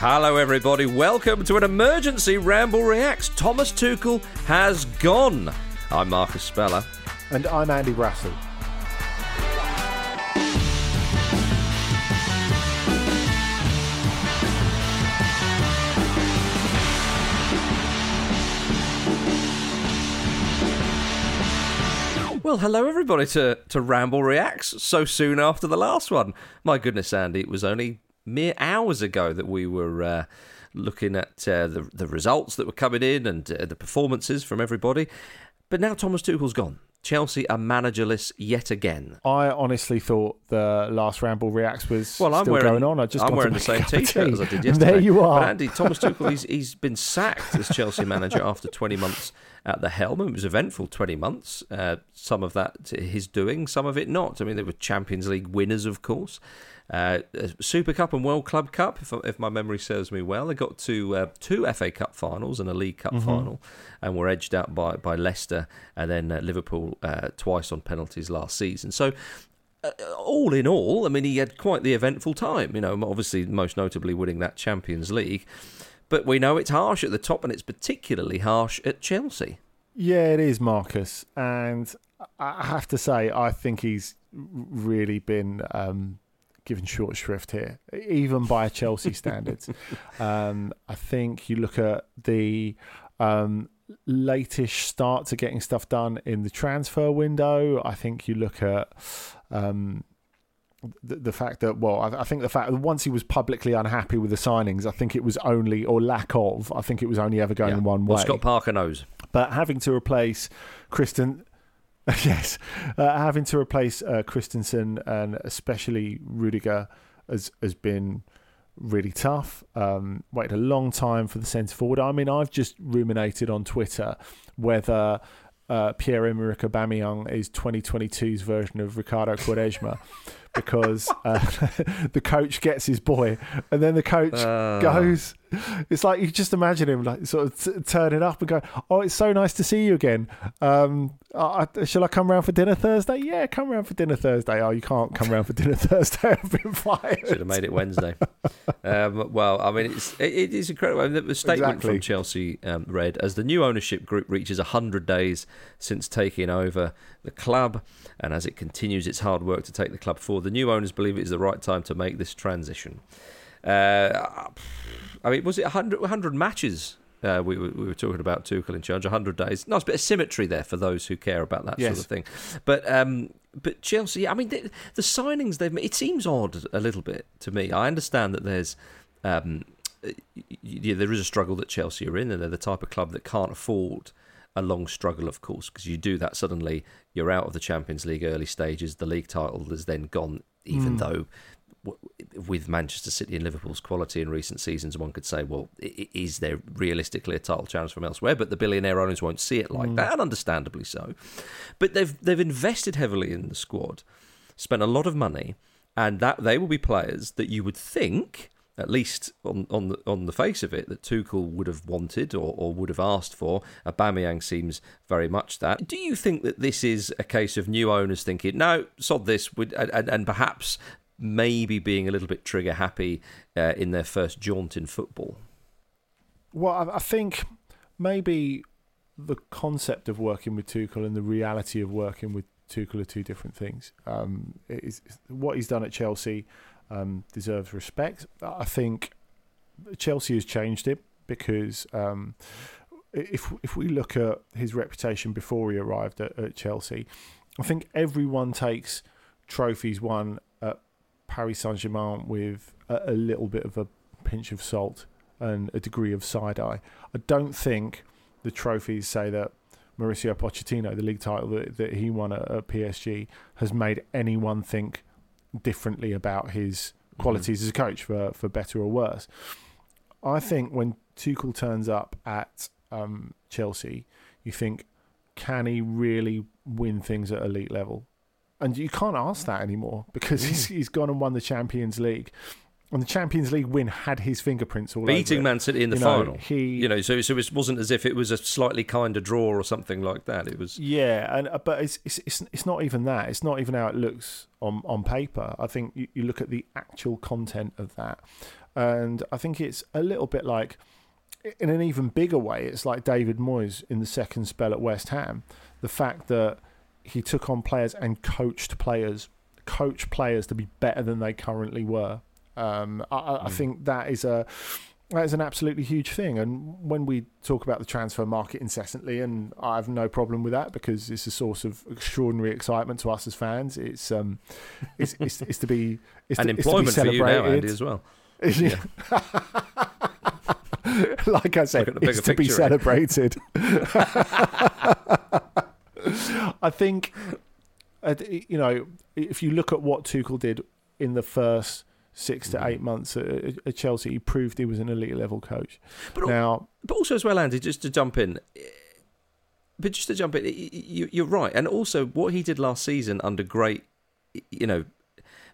Hello, everybody. Welcome to an emergency Ramble Reacts. Thomas Tuchel has gone. I'm Marcus Speller. And I'm Andy Brassel. Well, hello, everybody, to, to Ramble Reacts so soon after the last one. My goodness, Andy, it was only mere hours ago that we were uh, looking at uh, the, the results that were coming in and uh, the performances from everybody. But now Thomas Tuchel's gone. Chelsea are managerless yet again. I honestly thought the last Ramble Reacts was Well, I'm still wearing, going on. I just I'm wearing the same make a cup of T-shirt as I did yesterday. There you are. But Andy, Thomas Tuchel, he's, he's been sacked as Chelsea manager after 20 months at the helm. It was eventful 20 months. Uh, some of that his doing, some of it not. I mean, they were Champions League winners, of course. Uh, Super Cup and World Club Cup, if, if my memory serves me well. They got to uh, two FA Cup finals and a League Cup final, and were edged out by, by Leicester and then uh, Liverpool uh, twice on penalties last season. So, uh, all in all, I mean, he had quite the eventful time. You know, obviously, most notably winning that Champions League. But we know it's harsh at the top, and it's particularly harsh at Chelsea. Yeah, it is, Marcus. And I have to say, I think he's really been um, given short shrift here, even by Chelsea standards. um, I think you look at the um, latish start to getting stuff done in the transfer window. I think you look at. Um, the, the fact that well, I, I think the fact that once he was publicly unhappy with the signings, I think it was only or lack of. I think it was only ever going Yeah. one Well, way. Scott Parker knows. But having to replace Kristen, yes, uh, having to replace uh, Christensen and especially Rudiger has has been really tough. Um, waited a long time for the centre forward. I mean, I've just ruminated on Twitter whether. Uh, Pierre Emerick Aubameyang is 2022's version of Ricardo Quaresma because uh, the coach gets his boy and then the coach Uh. goes it's like you just imagine him like sort of t- turning up and going, oh it's so nice to see you again um I, I- shall I come round for dinner Thursday yeah come round for dinner Thursday oh you can't come round for dinner Thursday I've been fired Should have made it Wednesday. um, well, I mean, it's, it, it is incredible. I mean, the statement Exactly. from Chelsea um, read as the new ownership group reaches 100 days since taking over the club, and as it continues its hard work to take the club forward, the new owners believe it is the right time to make this transition. Uh, I mean, was it 100, 100 matches? Uh, we, were, we were talking about Tuchel in charge, 100 days. Nice bit of symmetry there for those who care about that Yes. sort of thing. But um, but Chelsea, I mean, the, the signings they've made, it seems odd a little bit to me. I understand that there's. Um, y- y- there is a struggle that Chelsea are in, and they're the type of club that can't afford a long struggle, of course, because you do that suddenly, you're out of the Champions League early stages. The league title is then gone, even hmm. though with Manchester City and Liverpool's quality in recent seasons, one could say, well, is there realistically a title challenge from elsewhere? But the billionaire owners won't see it like hmm. that, and understandably so. But they've they've invested heavily in the squad, spent a lot of money, and that they will be players that you would think. At least on on the, on the face of it, that Tuchel would have wanted or, or would have asked for. Aubameyang seems very much that. Do you think that this is a case of new owners thinking, no, sod this, and, and, and perhaps maybe being a little bit trigger happy uh, in their first jaunt in football? Well, I, think maybe the concept of working with Tuchel and the reality of working with Tuchel are two different things. Um, what he's done at Chelsea um, deserves respect. I think Chelsea has changed it because um, if if we look at his reputation before he arrived at, at Chelsea, I think everyone takes trophies won at Paris Saint Germain with a, a little bit of a pinch of salt and a degree of side eye. I don't think the trophies say that Mauricio Pochettino, the league title that, that he won at, at PSG, has made anyone think differently about his qualities as a coach, for for better or worse. I think when Tuchel turns up at um, Chelsea, you think, can he really win things at elite level? And you can't ask that anymore because he's, he's gone and won the Champions League. And the Champions League win had his fingerprints all beating over it. Man City in the You know, final. he- you know, so so it wasn't as if it was a slightly kinder draw or something like that. It was Yeah, and uh, but it's, it's it's it's not even that. It's not even how it looks on on paper. I think you, you look at the actual content of that, and I think it's a little bit like, in an even bigger way, it's like David Moyes in the second spell at West Ham. The fact that he took on players and coached players, coached players to be better than they currently were. Um, I, I I think that is a that is an absolutely huge thing. And when we talk about the transfer market incessantly, and I have no problem with that because it's a source of extraordinary excitement to us as fans. It's um, it's it's, it's to be it's and to, employment it's to for you now, celebrated. Andy, as well. like I said, Look at the it's to be picture, eh? celebrated. I think, uh, you know, if you look at what Tuchel did in the first six to Mm. eight months at, at Chelsea, he proved he was an elite level coach. But al- now, But also as well, Andy, just to jump in. But just to jump in, you- you're right, and also what he did last season under great, you know,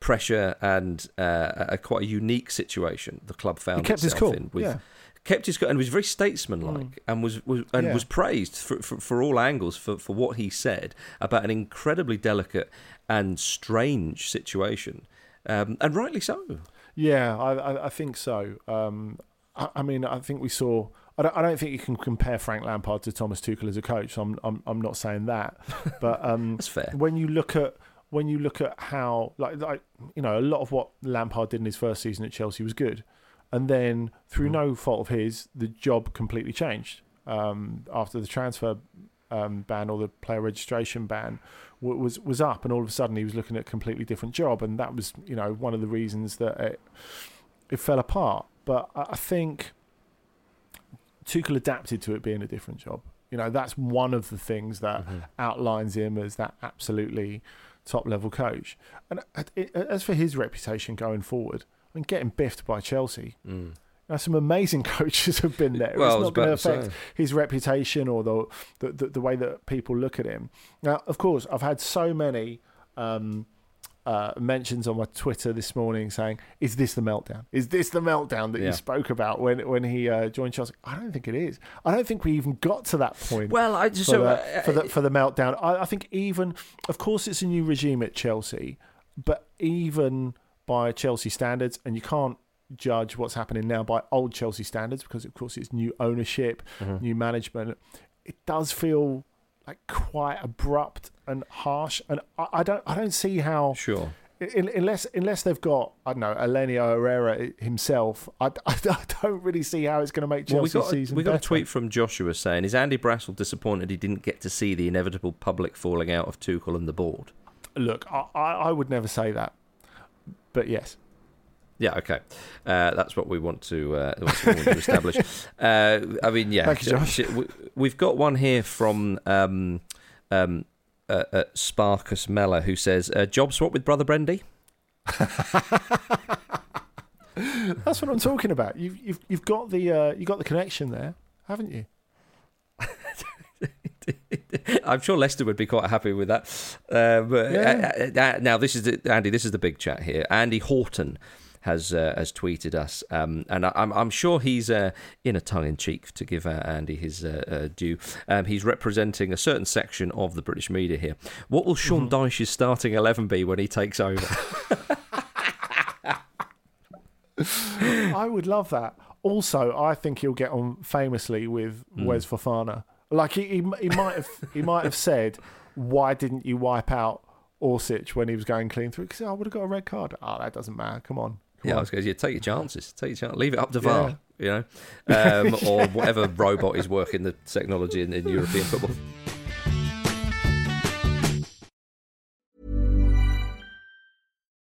pressure and uh, a quite a unique situation the club found he kept his cool. in with yeah. kept his cool and was very statesmanlike and was, was and Yeah. was praised for, for, for all angles for, for what he said about an incredibly delicate and strange situation, um, and rightly so. Yeah, I, I, I think so. Um, I, I mean, I think we saw. I don't, I don't think you can compare Frank Lampard to Thomas Tuchel as a coach. I'm, I'm, I'm not saying that, but um, That's fair. when you look at when you look at how like like you know a lot of what Lampard did in his first season at Chelsea was good, and then through no fault of his, the job completely changed um, after the transfer um, ban or the player registration ban was was up, and all of a sudden he was looking at a completely different job, and that was you know one of the reasons that it, it fell apart. But I think Tuchel adapted to it being a different job. You know that's one of the things that outlines him as that absolutely top level coach. And uh, as for his reputation going forward, I mean, getting biffed by Chelsea. Mm. Now, some amazing coaches have been there. Well, it's not going to to affect say. his reputation or the, the, the the way that people look at him. Now, of course, I've had so many um, uh, mentions on my Twitter this morning saying, "Is this the meltdown? Is this the meltdown that Yeah. you spoke about when when he uh, joined Chelsea?" I don't think it is. I don't think we even got to that point Well, I just for, so the, uh, for the for the meltdown. I, I think even, of course, it's a new regime at Chelsea, but even by Chelsea standards, and you can't judge what's happening now by old Chelsea standards because, of course, it's new ownership, Mm-hmm. new management. It does feel like quite abrupt and harsh, and I, I don't I don't see how sure. un- unless unless they've got I don't know Helenio Herrera himself. I, I don't really see how it's going to make Well, we got a, season. we got a tweet from Joshua saying, "Is Andy Brassel disappointed he didn't get to see the inevitable public falling out of Tuchel and the board?" Look, I, I I would never say that, but yes. Yeah, okay, uh, that's what we want to uh, we want to establish. Uh, I mean, yeah, Thank you, Josh. we- we've got one here from um, um, uh, uh, Sparkus Meller who says, uh, "Job swap with brother Brendy." That's what I'm talking about. You've you've you've got the uh, you got the connection there, haven't you? I'm sure Leicester would be quite happy with that. Uh, but Yeah. uh, uh, now this is the, Andy. This is the big chat here. Andy Horton has uh, has tweeted us, um, and I, I'm I'm sure he's uh, in a tongue in cheek to give uh, Andy his uh, uh, due. Um, he's representing a certain section of the British media here. What will Sean Dyche's starting eleven be when he takes over? I would love that. Also, I think he'll get on famously with Wes Fofana. Like he, he he might have he might have said, "Why didn't you wipe out Orsic when he was going clean through?" Because I would have got a red card. Oh, that doesn't matter. Come on. Come yeah, I on. was going, yeah, take your chances. Take your chance. Leave it up to Yeah. VAR, you know, um, or whatever robot is working the technology in, in European football.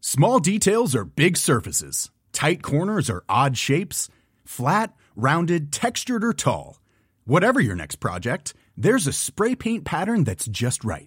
Small details are big surfaces. Tight corners are odd shapes. Flat, rounded, textured, or tall. Whatever your next project, there's a spray paint pattern that's just right.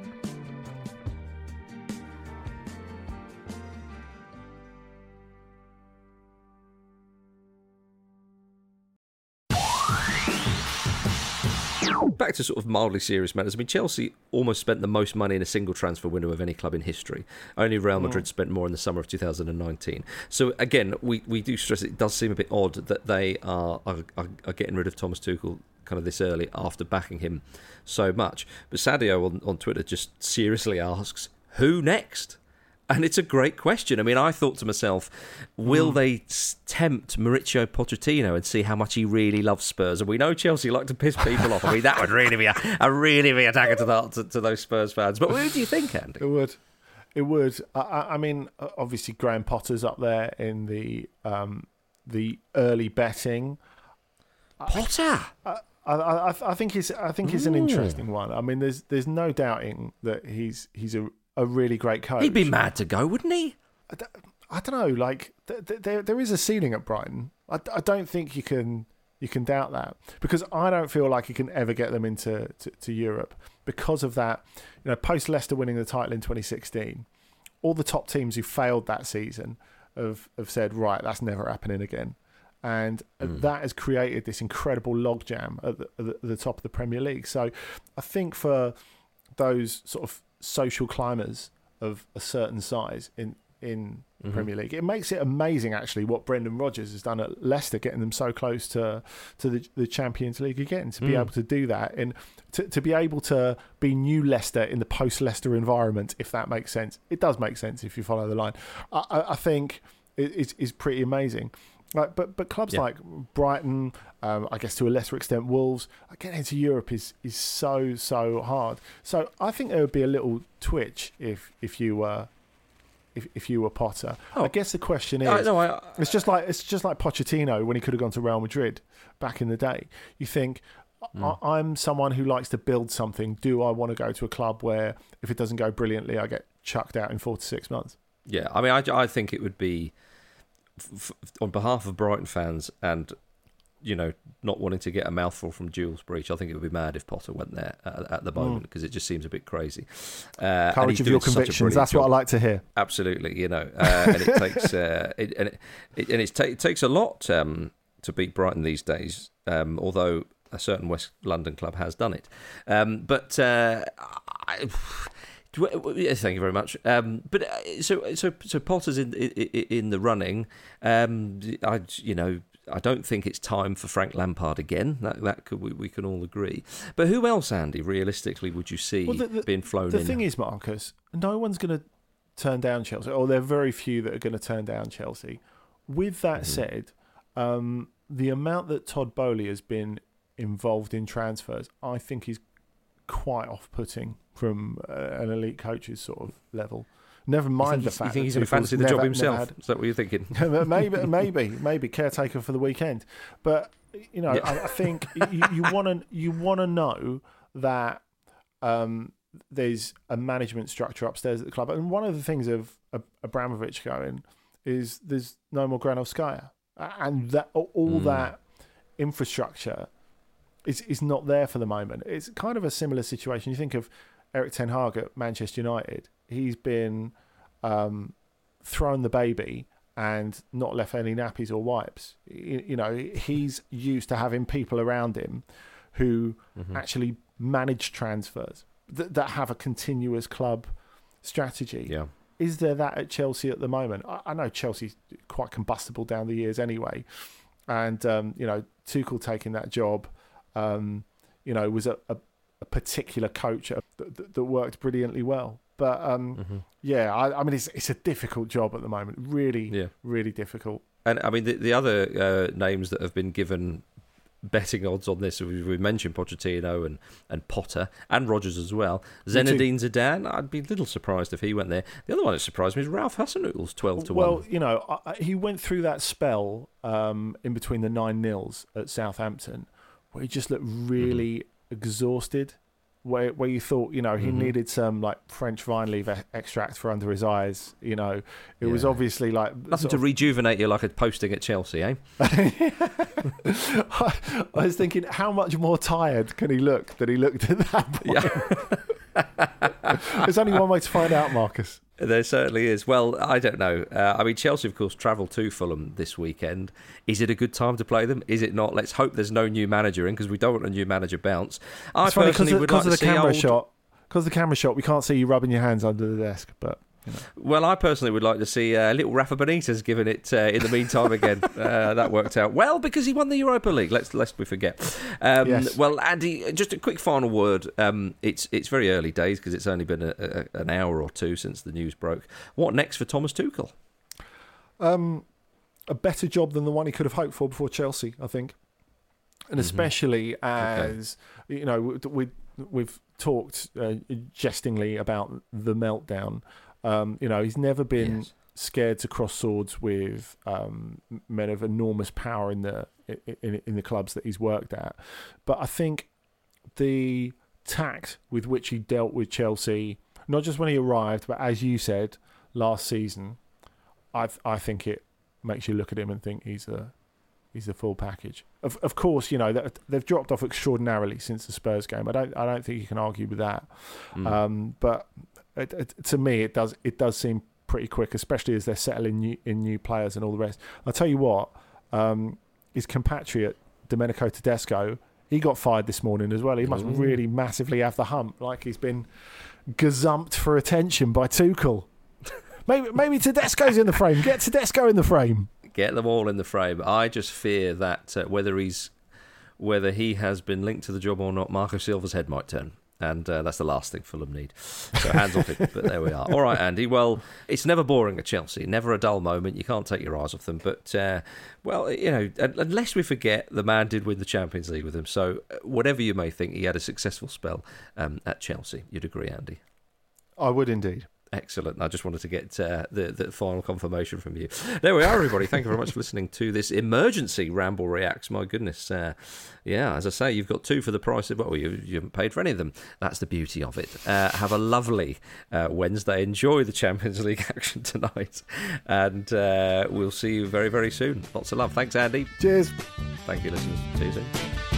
Back to sort of mildly serious matters. I mean, Chelsea almost spent the most money in a single transfer window of any club in history. Only Real mm. Madrid spent more in the summer of 2019. So again, we, we do stress it does seem a bit odd that they are are, are getting rid of Thomas Tuchel kind of this early after backing him so much. But Sadio on, on Twitter just seriously asks, who next? And it's a great question. I mean, I thought to myself, will mm. they tempt Mauricio Pochettino and see how much he really loves Spurs? And we know Chelsea like to piss people off. I mean, that would really be a, a really be a dagger to, the, to, to, those Spurs fans. But who do you think, Andy? It would. It would. I, I mean, obviously Graham Potter's up there in the um, the early betting. Potter. I, I, I, think he's I think he's an interesting one. I mean, there's there's no doubting that he's he's a a really great coach. He'd be mad to go, wouldn't he? I don't, I don't know. Like th- th- there, there is a ceiling at Brighton. I, I don't think you can you can doubt that because I don't feel like you can ever get them into to, to Europe because of that. You know, post Leicester winning the title in 2016, all the top teams who failed that season have have said, right, that's never happening again. And mm. that has created this incredible logjam at the, at the top of the Premier League. So I think for those sort of social climbers of a certain size in in mm-hmm. Premier League. It makes it amazing, actually, what Brendan Rodgers has done at Leicester, getting them so close to to the, the Champions League again. To be mm. able to do that and to, to be able to be new Leicester in the post Leicester environment, if that makes sense. It does make sense if you follow the line. I, I think it is is pretty amazing. Like, but but clubs yeah. like Brighton, um, I guess to a lesser extent Wolves, getting into Europe is is so so hard. So I think there would be a little twitch if if you were. If, if you were Potter, oh. I guess the question is, I, no, I, it's just like it's just like Pochettino when he could have gone to Real Madrid back in the day. You think mm. I, I'm someone who likes to build something. Do I want to go to a club where if it doesn't go brilliantly, I get chucked out in four to six months? Yeah, I mean, I, I think it would be f- on behalf of Brighton fans and you know not wanting to get a mouthful from Jules Breach, I think it would be mad if Potter went there at, at the moment because mm. it just seems a bit crazy. Uh, Courage of your convictions. That's job. what I like to hear. Absolutely, you know, uh, and it takes uh, it, and it, it and it, ta- it, takes a lot um, to beat Brighton these days. Um, although a certain West London club has done it, um, but. Uh, I, Thank you very much. Um, but uh, so so so Potter's in in, in the running. Um, I you know I don't think it's time for Frank Lampard again. That that could we, we can all agree. But who else, Andy? Realistically, would you see Well, the- the- being flown The in? thing is, Marcus, no one's going to turn down Chelsea, or there are very few that are going to turn down Chelsea. With that Mm-hmm. said, um, the amount that Todd Bowley has been involved in transfers, I think, is quite off-putting from uh, an elite coach's sort of level. Never mind the fact you think he's going to fancy the Tuchel's job himself? had- Is that what you're thinking? maybe, maybe, maybe caretaker for the weekend. But you know, Yeah. I, I think you want to you want to know that um, there's a management structure upstairs at the club. And one of the things of Ab- Abramovich going is there's no more Granovskaya, and that all Mm. that infrastructure is is not there for the moment. It's kind of a similar situation. You think of Erik Ten Hag at Manchester United. He's been um, thrown the baby and not left any nappies or wipes. You, you know, he's used to having people around him who Mm-hmm. actually manage transfers that, that have a continuous club strategy. Yeah. Is there that at Chelsea at the moment? I, I know Chelsea's quite combustible down the years anyway, and um, you know Tuchel taking that job, um, you know, was a, a, a particular coach that, that, that worked brilliantly well. But um, Mm-hmm. yeah, I, I mean, it's it's a difficult job at the moment. Really, Yeah. really difficult. And I mean, the, the other uh, names that have been given betting odds on this, we, we mentioned Pochettino and, and Potter and Rodgers as well. Zinedine Zidane, I'd be a little surprised if he went there. The other one that surprised me is Ralph Hasenhüttl's 12 to well, 1. Well, you know, I, he went through that spell um, in between the nine nils at Southampton, where he just looked really exhausted. Where where you thought, you know, he Mhm. needed some like French vine leaf e- extract for under his eyes. You know, it was obviously like Nothing to of- rejuvenate you like a posting at Chelsea, eh? I, I was thinking, how much more tired can he look than he looked at that point? There's only one way to find out, Marcus. There certainly is. Well, I don't know. Uh, I mean, Chelsea, of course, travel to Fulham this weekend. Is it a good time to play them? Is it not? Let's hope there's no new manager in because we don't want a new manager bounce. I It's funny because personally of, would like of to the see camera old, shot. Because of the camera shot, we can't see you rubbing your hands under the desk. But Well, I personally would like to see uh, little Rafa Benitez giving it uh, in the meantime again. uh, that worked out well because he won the Europa League. Let's lest we forget. Um, Yes. Well, Andy, just a quick final word. Um, it's it's very early days because it's only been a, a, an hour or two since the news broke. What next for Thomas Tuchel? um, a better job than the one he could have hoped for before Chelsea, I think, and especially as you know we, we we've talked uh, jestingly about the meltdown. Um, you know, he's never been Yes. scared to cross swords with um, men of enormous power in the in, in the clubs that he's worked at. But I think the tact with which he dealt with Chelsea, not just when he arrived, but as you said last season, I I think it makes you look at him and think he's a he's a full package. Of of course, you know that they've dropped off extraordinarily since the Spurs game. I don't I don't think you can argue with that. Mm. Um, but it, it, to me, it does it does seem pretty quick, especially as they're settling new, in new players and all the rest. I'll tell you what, um, his compatriot Domenico Tedesco, he got fired this morning as well. He must Ooh. really massively have the hump, like he's been gazumped for attention by Tuchel. maybe maybe Tedesco's in the frame. Get Tedesco in the frame. Get them all in the frame. I just fear that uh, whether he's whether he has been linked to the job or not, Marco Silva's head might turn. And uh, that's the last thing Fulham need. So hands off it. But there we are. All right, Andy. Well, it's never boring at Chelsea. Never a dull moment. You can't take your eyes off them. But, uh, well, you know, unless we forget, the man did win the Champions League with them. So uh, whatever you may think, he had a successful spell um, at Chelsea. You'd agree, Andy? I would indeed. Excellent. I just wanted to get uh, the, the final confirmation from you. There we are, everybody. Thank you very much for listening to this emergency Ramble Reacts. My goodness. Uh, yeah, as I say, you've got two for the price of, well, you, you haven't paid for any of them. That's the beauty of it. Uh, have a lovely uh, Wednesday. Enjoy the Champions League action tonight. And uh, we'll see you very, very soon. Lots of love. Thanks, Andy. Cheers. Thank you, listeners. See you soon.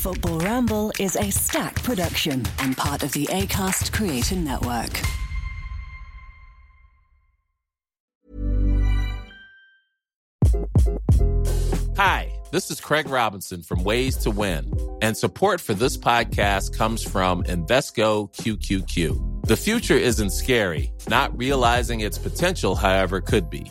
Football Ramble is a stack production and part of the ACAST Creator Network. Hi, this is Craig Robinson from Ways to Win, and support for this podcast comes from Invesco QQQ. The future isn't scary. Not realizing its potential, however, could be.